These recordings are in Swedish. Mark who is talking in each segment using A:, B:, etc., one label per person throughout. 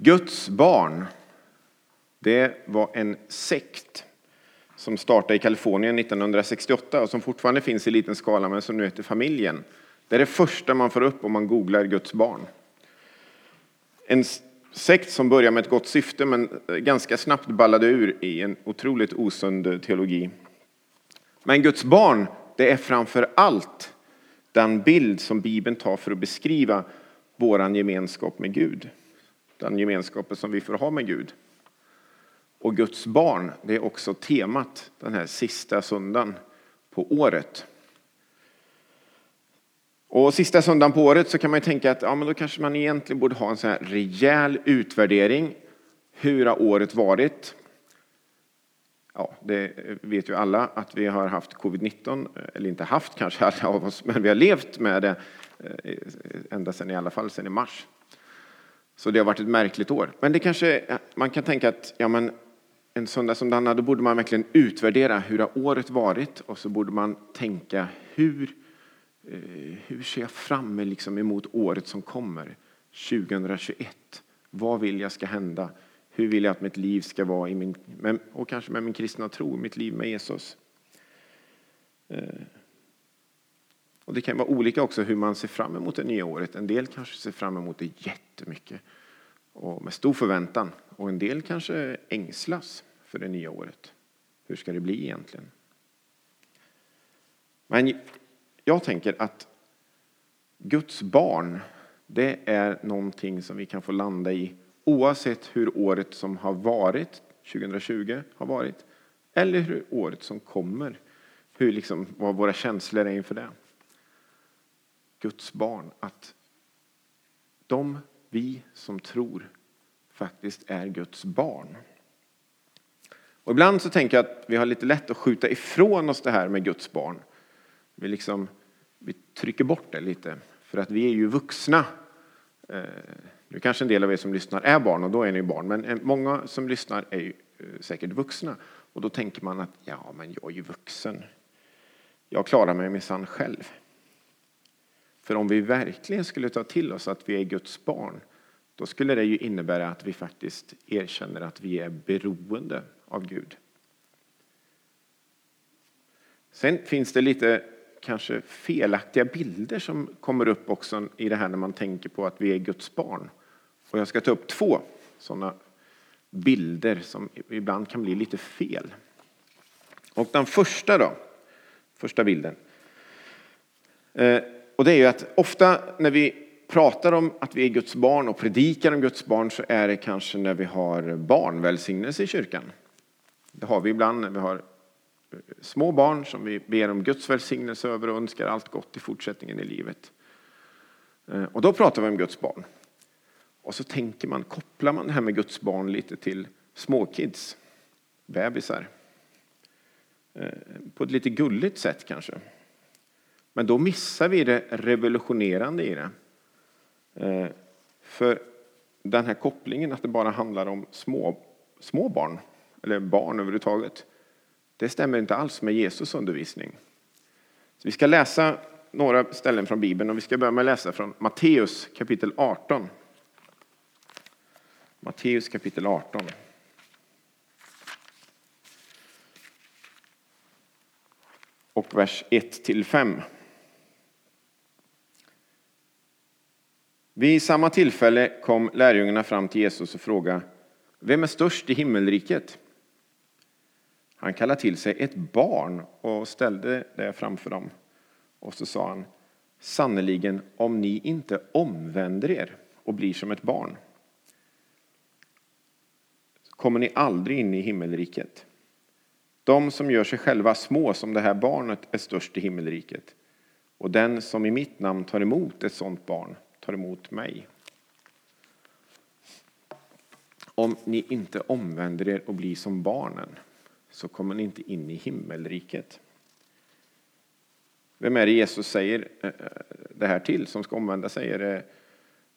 A: Guds barn, det var en sekt som startade i Kalifornien 1968 och som fortfarande finns i liten skala men som nu heter Familjen. Det är det första man får upp om man googlar Guds barn. En sekt som började med ett gott syfte men ganska snabbt ballade ur i en otroligt osund teologi. Men Guds barn, det är framför allt den bild som Bibeln tar för att beskriva vår gemenskap med Gud. Den gemenskapen som vi får ha med Gud. Och Guds barn, det är också temat den här sista söndagen på året. Och sista söndagen på året så kan man tänka att ja, men då kanske man egentligen borde ha en sån här rejäl utvärdering. Hur har året varit? Ja, det vet ju alla att vi har haft covid-19, eller inte haft kanske alla av oss, men vi har levt med det eh, ända sedan i alla fall sedan i mars. Så det har varit ett märkligt år. Men det kanske, man kan tänka att ja, men en söndag som denna, då borde man verkligen utvärdera hur har året varit och så borde man tänka hur, eh, hur ser jag fram liksom emot året som kommer, 2021? Vad vill jag ska hända? Hur vill jag att mitt liv ska vara i min, och kanske med min kristna tro, mitt liv med Jesus? Eh, och det kan vara olika också hur man ser fram emot det nya året. En del kanske ser fram emot det jättemycket och med stor förväntan. Och en del kanske ängslas för det nya året. Hur ska det bli egentligen? Men jag tänker att Guds barn, det är någonting som vi kan få landa i oavsett hur året som har varit, 2020 har varit, eller hur året som kommer, hur liksom, vad våra känslor är inför det. Guds barn, att de, vi som tror, faktiskt är Guds barn. Och ibland så tänker jag att vi har lite lätt att skjuta ifrån oss det här med Guds barn. Vi, liksom, vi trycker bort det lite, för att vi är ju vuxna. Eh, nu kanske en del av er som lyssnar är barn och då är ni barn, men eh, många som lyssnar är ju eh, säkert vuxna. Och då tänker man att ja, men jag är ju vuxen. Jag klarar mig minsann själv. För om vi verkligen skulle ta till oss att vi är Guds barn, då skulle det ju innebära att vi faktiskt erkänner att vi är beroende av Gud. Sen finns det lite kanske felaktiga bilder som kommer upp också i det här när man tänker på att vi är Guds barn. Och jag ska ta upp två sådana bilder som ibland kan bli lite fel. Och den första då, första bilden. Eh, och det är ju att ofta när vi pratar om att vi är Guds barn och predikar om Guds barn så är det kanske när vi har barnvälsignelse i kyrkan. Det har vi ibland när vi har eh, små barn som vi ber om Guds välsignelse över och önskar allt gott i fortsättningen i livet. Eh, och då pratar vi om Guds barn. Och så tänker man, kopplar man det här med Guds barn lite till småkids, bebisar. Eh, på ett lite gulligt sätt kanske. Men då missar vi det revolutionerande i det. Eh, för den här kopplingen att det bara handlar om små, små barn eller barn överhuvudtaget. Det stämmer inte alls med Jesus undervisning. Så vi ska läsa några ställen från Bibeln och vi ska börja med att läsa från Matteus kapitel 18. Matteus kapitel 18. Och vers 1 till 5. Vid samma tillfälle kom lärjungarna fram till Jesus och frågade Vem är störst i himmelriket? Han kallade till sig ett barn och ställde det framför dem. Och så sa han, sannerligen om ni inte omvänder er och blir som ett barn kommer ni aldrig in i himmelriket. De som gör sig själva små som det här barnet är störst i himmelriket. Och den som i mitt namn tar emot ett sådant barn tar emot mig. Om ni inte omvänder er och blir som barnen så kommer ni inte in i himmelriket. Vem är det Jesus säger eh, eh, det här till som ska omvända sig? Är det,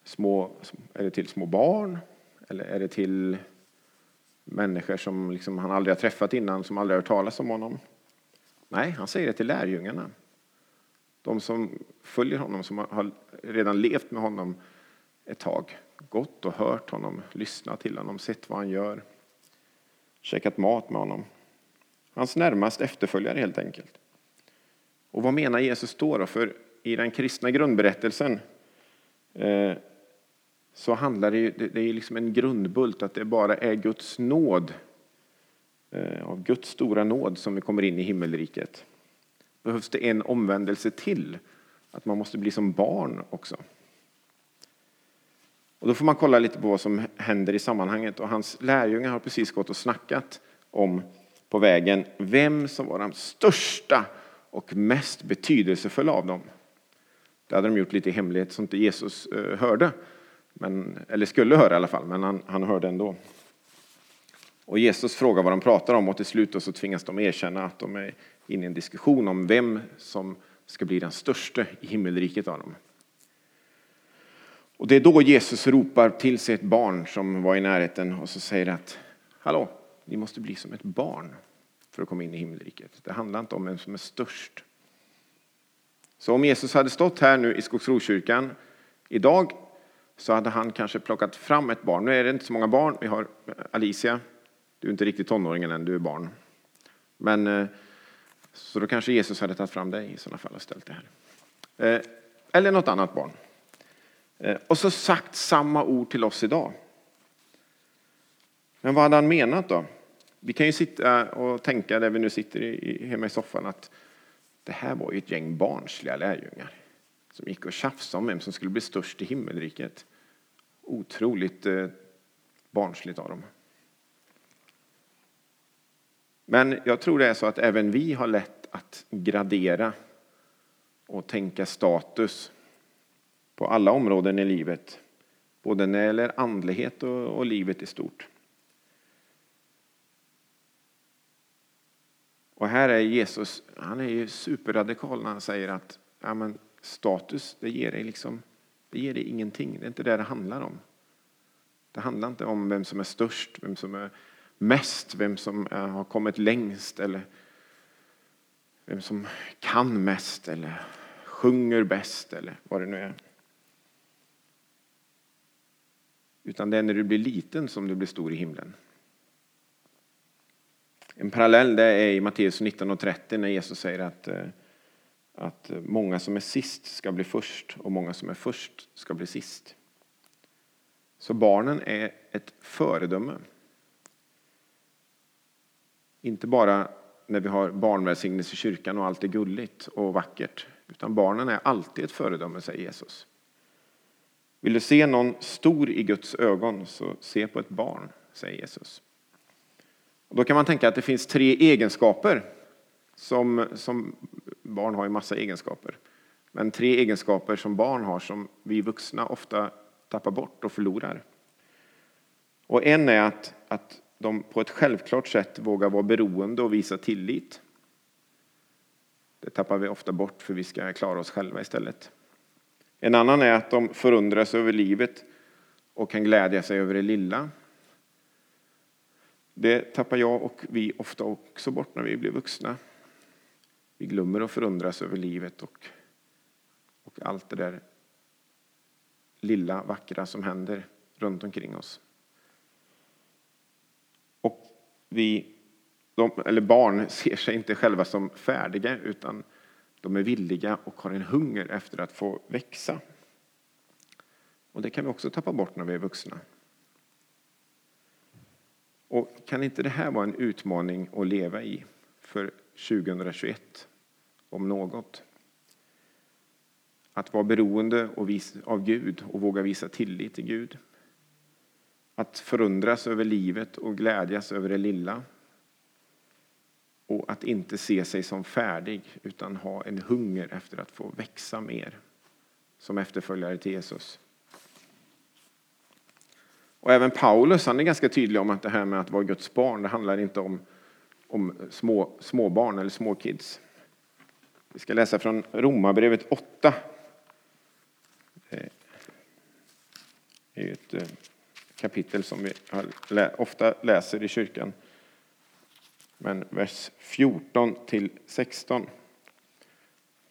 A: små, är det till små barn? Eller är det till människor som liksom han aldrig har träffat innan, som aldrig har hört talas om honom? Nej, han säger det till lärjungarna. De som följer honom, som har redan levt med honom ett tag. Gått och hört honom, lyssnat till honom, sett vad han gör. Käkat mat med honom. Hans närmast efterföljare helt enkelt. Och vad menar Jesus då? då? För i den kristna grundberättelsen eh, så handlar det, ju, det är liksom en grundbult att det bara är Guds nåd, eh, av Guds stora nåd som vi kommer in i himmelriket. Behövs det en omvändelse till, att man måste bli som barn också. Och då får man kolla lite på vad som händer i sammanhanget. Och hans lärjungar har precis gått och snackat om på vägen vem som var den största och mest betydelsefulla av dem. Det hade de gjort lite i hemlighet så inte Jesus eh, hörde. Men, eller skulle höra i alla fall, men han, han hörde ändå. Och Jesus frågar vad de pratar om och till slut så tvingas de erkänna att de är inne i en diskussion om vem som ska bli den största i himmelriket av dem. Och det är då Jesus ropar till sig ett barn som var i närheten och så säger att Hallå, ni måste bli som ett barn för att komma in i himmelriket. Det handlar inte om vem som är störst. Så om Jesus hade stått här nu i Skogsrokyrkan idag så hade han kanske plockat fram ett barn. Nu är det inte så många barn. Vi har Alicia. Du är inte riktigt tonåringen än, du är barn. Men, eh, så då kanske Jesus hade tagit fram dig i sådana fall och ställt det här. Eh, eller något annat barn. Eh, och så sagt samma ord till oss idag. Men vad hade han menat då? Vi kan ju sitta och tänka där vi nu sitter i, hemma i soffan att det här var ju ett gäng barnsliga lärjungar som gick och tjafsade om vem som skulle bli störst i himmelriket. Otroligt eh, barnsligt av dem. Men jag tror det är så att även vi har lätt att gradera och tänka status på alla områden i livet. Både när det gäller andlighet och, och livet i stort. Och här är Jesus, han är ju superradikal när han säger att ja, men status, det ger dig liksom, det ger dig ingenting. Det är inte det det handlar om. Det handlar inte om vem som är störst, vem som är mest, vem som eh, har kommit längst eller vem som kan mest eller sjunger bäst eller vad det nu är. Utan det är när du blir liten som du blir stor i himlen. En parallell det är i Matteus 19.30 när Jesus säger att, eh, att många som är sist ska bli först och många som är först ska bli sist. Så barnen är ett föredöme. Inte bara när vi har barnvälsignelse i kyrkan och allt är gulligt och vackert. Utan barnen är alltid ett föredöme, säger Jesus. Vill du se någon stor i Guds ögon så se på ett barn, säger Jesus. Och då kan man tänka att det finns tre egenskaper som, som barn har ju massa egenskaper. Men tre egenskaper som barn har som vi vuxna ofta tappar bort och förlorar. Och en är att, att de på ett självklart sätt vågar vara beroende och visa tillit. Det tappar vi ofta bort för vi ska klara oss själva istället. En annan är att de förundras över livet och kan glädja sig över det lilla. Det tappar jag och vi ofta också bort när vi blir vuxna. Vi glömmer att förundras över livet och, och allt det där lilla vackra som händer runt omkring oss. Och vi, de, eller barn ser sig inte själva som färdiga utan de är villiga och har en hunger efter att få växa. Och det kan vi också tappa bort när vi är vuxna. Och kan inte det här vara en utmaning att leva i för 2021, om något? Att vara beroende av Gud och våga visa tillit till Gud. Att förundras över livet och glädjas över det lilla. Och att inte se sig som färdig utan ha en hunger efter att få växa mer som efterföljare till Jesus. Och även Paulus han är ganska tydlig om att det här med att vara Guds barn, det handlar inte om, om små, småbarn eller småkids. Vi ska läsa från Romarbrevet 8. Eh, det är ett eh, kapitel som vi ofta läser i kyrkan. Men vers 14 till 16.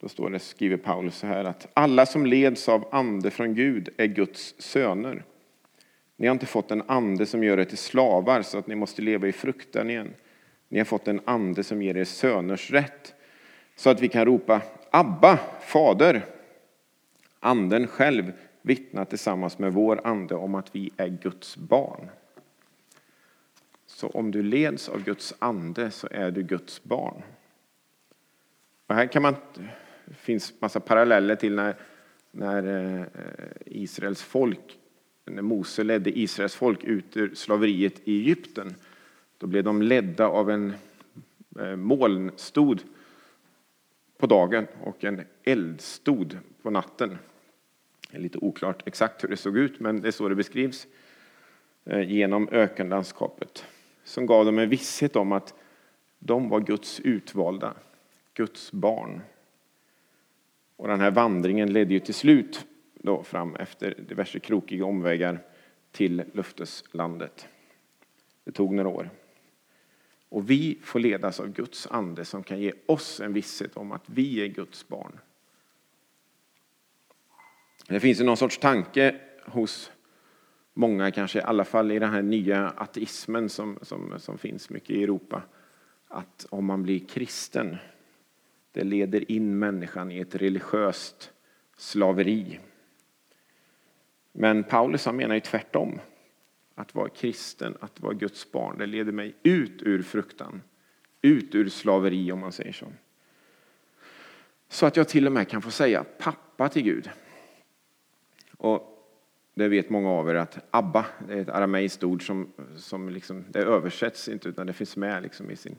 A: Då står det, skriver Paulus så här att alla som leds av ande från Gud är Guds söner. Ni har inte fått en ande som gör er till slavar så att ni måste leva i fruktan igen. Ni har fått en ande som ger er söners rätt så att vi kan ropa Abba, Fader. Anden själv vittnar tillsammans med vår ande om att vi är Guds barn. Så om du leds av Guds ande så är du Guds barn. Och här kan man, det finns massa paralleller till när, när eh, Israels folk, när Mose ledde Israels folk ut ur slaveriet i Egypten. Då blev de ledda av en eh, molnstod på dagen och en eldstod på natten. Det är lite oklart exakt hur det såg ut, men det är så det beskrivs eh, genom ökenlandskapet som gav dem en visshet om att de var Guds utvalda, Guds barn. Och den här vandringen ledde ju till slut då fram efter diverse krokiga omvägar till löfteslandet. Det tog några år. Och vi får ledas av Guds ande som kan ge oss en visshet om att vi är Guds barn. Det finns ju någon sorts tanke hos många, kanske i alla fall i den här nya ateismen som, som, som finns mycket i Europa, att om man blir kristen, det leder in människan i ett religiöst slaveri. Men Paulus han menar ju tvärtom. Att vara kristen, att vara Guds barn, det leder mig ut ur fruktan, ut ur slaveri om man säger så. Så att jag till och med kan få säga pappa till Gud. Och det vet många av er att Abba är ett arameiskt ord som, som liksom, det översätts inte utan det finns med liksom i sin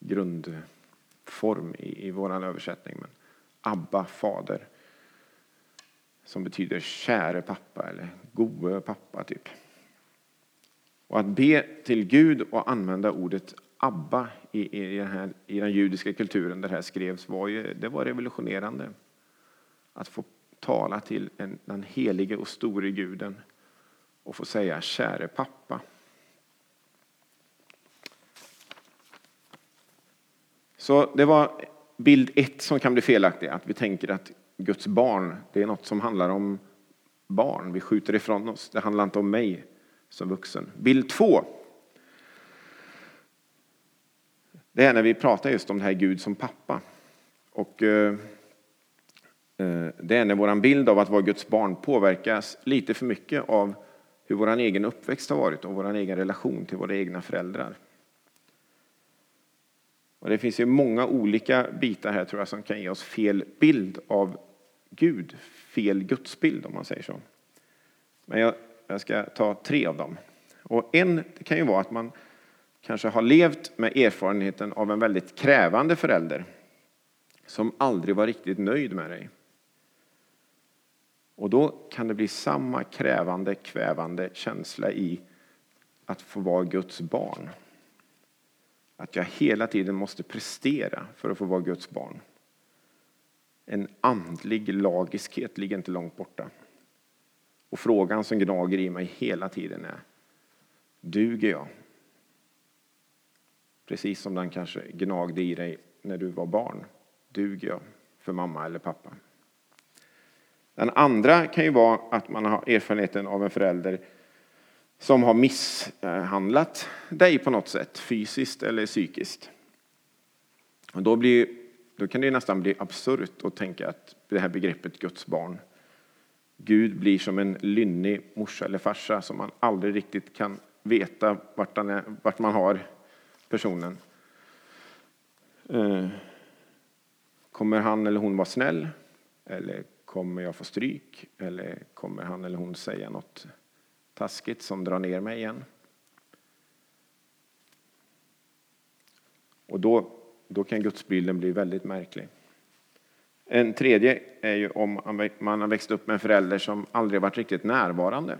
A: grundform i, i vår översättning. Men Abba, fader, som betyder käre pappa eller gode pappa typ. Och att be till Gud och använda ordet Abba i, i, den, här, i den judiska kulturen där det här skrevs var, ju, det var revolutionerande. Att få tala till den helige och store guden och få säga käre pappa. Så det var bild ett som kan bli felaktig, att vi tänker att Guds barn, det är något som handlar om barn. Vi skjuter ifrån oss. Det handlar inte om mig som vuxen. Bild två. Det är när vi pratar just om det här Gud som pappa. Och eh, Eh, det är när vår bild av att vara Guds barn påverkas lite för mycket av hur vår egen uppväxt har varit och vår egen relation till våra egna föräldrar. Och det finns ju många olika bitar här tror jag som kan ge oss fel bild av Gud, fel gudsbild om man säger så. Men jag, jag ska ta tre av dem. Och en det kan ju vara att man kanske har levt med erfarenheten av en väldigt krävande förälder som aldrig var riktigt nöjd med dig. Och då kan det bli samma krävande, kvävande känsla i att få vara Guds barn. Att jag hela tiden måste prestera för att få vara Guds barn. En andlig lagiskhet ligger inte långt borta. Och frågan som gnager i mig hela tiden är, duger jag? Precis som den kanske gnagde i dig när du var barn. Duger jag för mamma eller pappa? Den andra kan ju vara att man har erfarenheten av en förälder som har misshandlat dig på något sätt, fysiskt eller psykiskt. Och då, blir, då kan det nästan bli absurt att tänka att det här begreppet Guds barn, Gud blir som en lynnig morsa eller farsa som man aldrig riktigt kan veta vart, är, vart man har personen. Eh, kommer han eller hon vara snäll? Eller Kommer jag få stryk eller kommer han eller hon säga något taskigt som drar ner mig igen? Och då, då kan gudsbilden bli väldigt märklig. En tredje är ju om man har växt upp med en förälder som aldrig varit riktigt närvarande.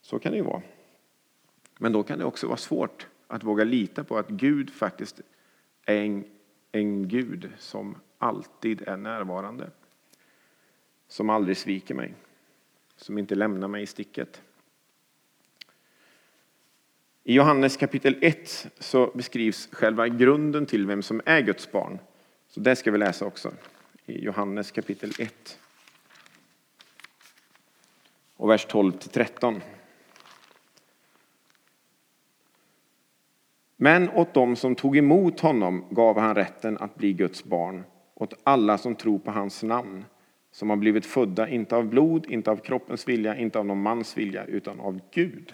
A: Så kan det ju vara. Men då kan det också vara svårt att våga lita på att Gud faktiskt är en, en Gud som alltid är närvarande. Som aldrig sviker mig. Som inte lämnar mig i sticket. I Johannes kapitel 1 så beskrivs själva grunden till vem som är Guds barn Så det ska vi läsa också i Johannes kapitel 1. Och vers 12 till 13. Men åt dem som tog emot honom gav han rätten att bli Guds barn, åt alla som tror på hans namn, som har blivit födda, inte av blod, inte av kroppens vilja, inte av någon mans vilja, utan av Gud.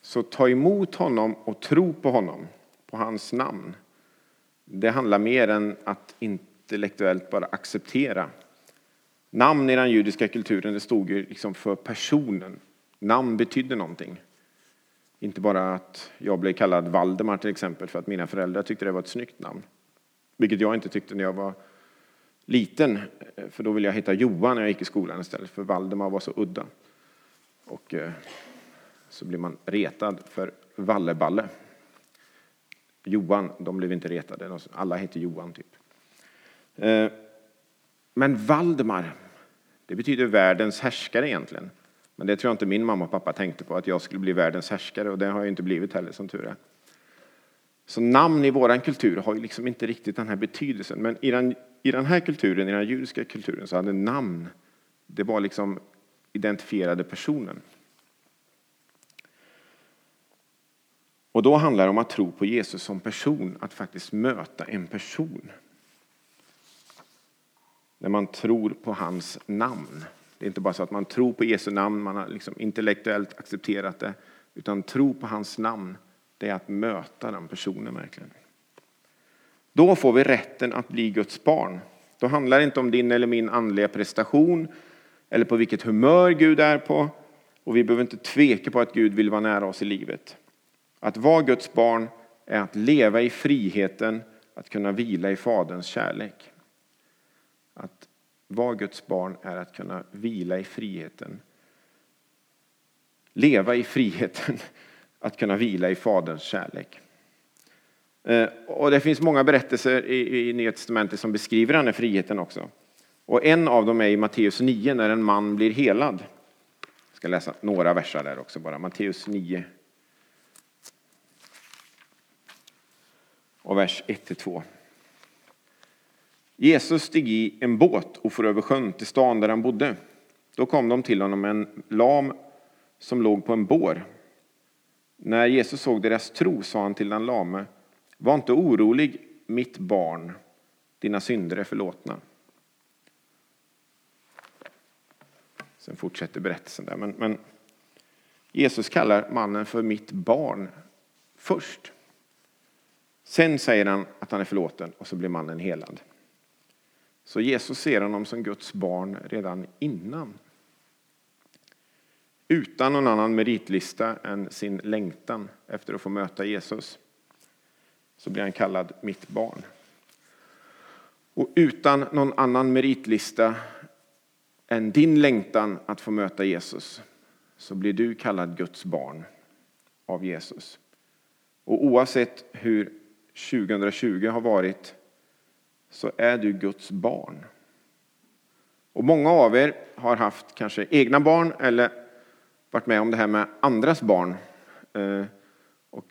A: Så ta emot honom och tro på honom, på hans namn. Det handlar mer än att intellektuellt bara acceptera. Namn i den judiska kulturen det stod ju liksom för personen. Namn betydde någonting. Inte bara att jag blev kallad Valdemar till exempel för att mina föräldrar tyckte det var ett snyggt namn. Vilket jag inte tyckte när jag var liten, eh, för då ville jag heta Johan när jag gick i skolan istället, för Valdemar var så udda. Och eh, så blir man retad för Valleballe. Johan, de blev inte retade, alla hette Johan typ. Eh, men Valdemar, det betyder världens härskare egentligen. Men det tror jag inte min mamma och pappa tänkte på, att jag skulle bli världens härskare och det har jag inte blivit heller som tur är. Så namn i vår kultur har ju liksom inte riktigt den här betydelsen. Men i den, i den här kulturen, i den judiska kulturen, så hade namn, det var liksom identifierade personen. Och då handlar det om att tro på Jesus som person, att faktiskt möta en person. När man tror på hans namn. Det är inte bara så att man tror på Jesu namn, man har liksom intellektuellt accepterat det, utan tro på hans namn, det är att möta den personen verkligen. Då får vi rätten att bli Guds barn. Då handlar det inte om din eller min andliga prestation eller på vilket humör Gud är på. Och vi behöver inte tveka på att Gud vill vara nära oss i livet. Att vara Guds barn är att leva i friheten, att kunna vila i Faderns kärlek. Att vara Guds barn är att kunna vila i friheten. Leva i friheten, att kunna vila i Faderns kärlek. Eh, och det finns många berättelser i, i Nya Testamentet som beskriver den här friheten också. Och en av dem är i Matteus 9 när en man blir helad. Jag ska läsa några verser där också bara. Matteus 9, och vers 1-2. Jesus steg i en båt och for över sjön till stan där han bodde. Då kom de till honom en lam som låg på en bår. När Jesus såg deras tro sa han till den lame, var inte orolig, mitt barn, dina synder är förlåtna. Sen fortsätter berättelsen där. Men, men Jesus kallar mannen för mitt barn först. Sen säger han att han är förlåten och så blir mannen helad. Så Jesus ser honom som Guds barn redan innan. Utan någon annan meritlista än sin längtan efter att få möta Jesus så blir han kallad mitt barn. Och utan någon annan meritlista än din längtan att få möta Jesus så blir du kallad Guds barn av Jesus. Och oavsett hur 2020 har varit så är du Guds barn. Och många av er har haft kanske egna barn eller varit med om det här med andras barn. Eh, och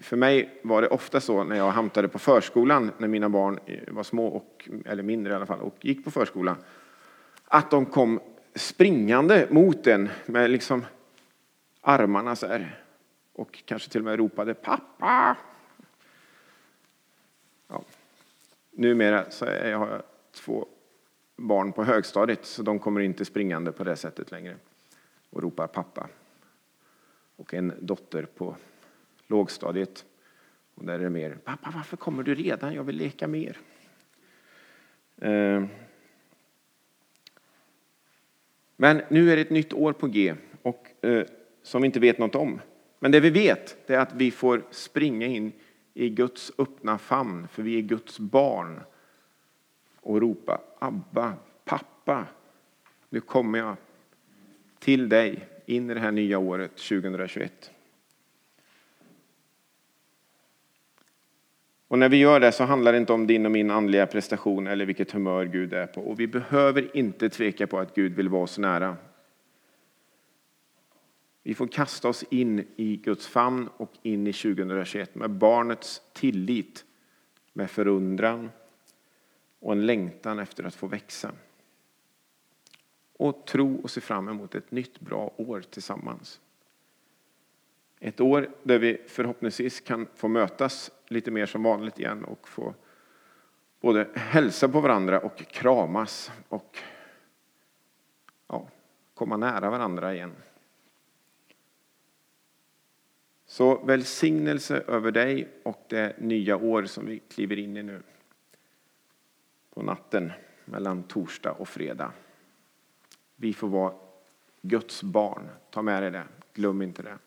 A: för mig var det ofta så när jag hämtade på förskolan när mina barn var små, och, eller mindre i alla fall, och gick på förskolan. Att de kom springande mot en med liksom armarna så här. Och kanske till och med ropade pappa, Ja. Numera så är jag, har jag två barn på högstadiet så de kommer inte springande på det sättet längre och ropar pappa. Och en dotter på lågstadiet. Och där är det mer, pappa varför kommer du redan? Jag vill leka mer. Ehm. Men nu är det ett nytt år på G och, eh, som vi inte vet något om. Men det vi vet är att vi får springa in i Guds öppna famn, för vi är Guds barn. Och ropa Abba, pappa, nu kommer jag till dig in i det här nya året 2021. Och när vi gör det så handlar det inte om din och min andliga prestation eller vilket humör Gud är på. Och vi behöver inte tveka på att Gud vill vara oss nära. Vi får kasta oss in i Guds famn och in i 2021 med barnets tillit, med förundran och en längtan efter att få växa. Och tro och se fram emot ett nytt bra år tillsammans. Ett år där vi förhoppningsvis kan få mötas lite mer som vanligt igen och få både hälsa på varandra och kramas och ja, komma nära varandra igen. Så välsignelse över dig och det nya år som vi kliver in i nu. På natten mellan torsdag och fredag. Vi får vara Guds barn. Ta med dig det. Glöm inte det.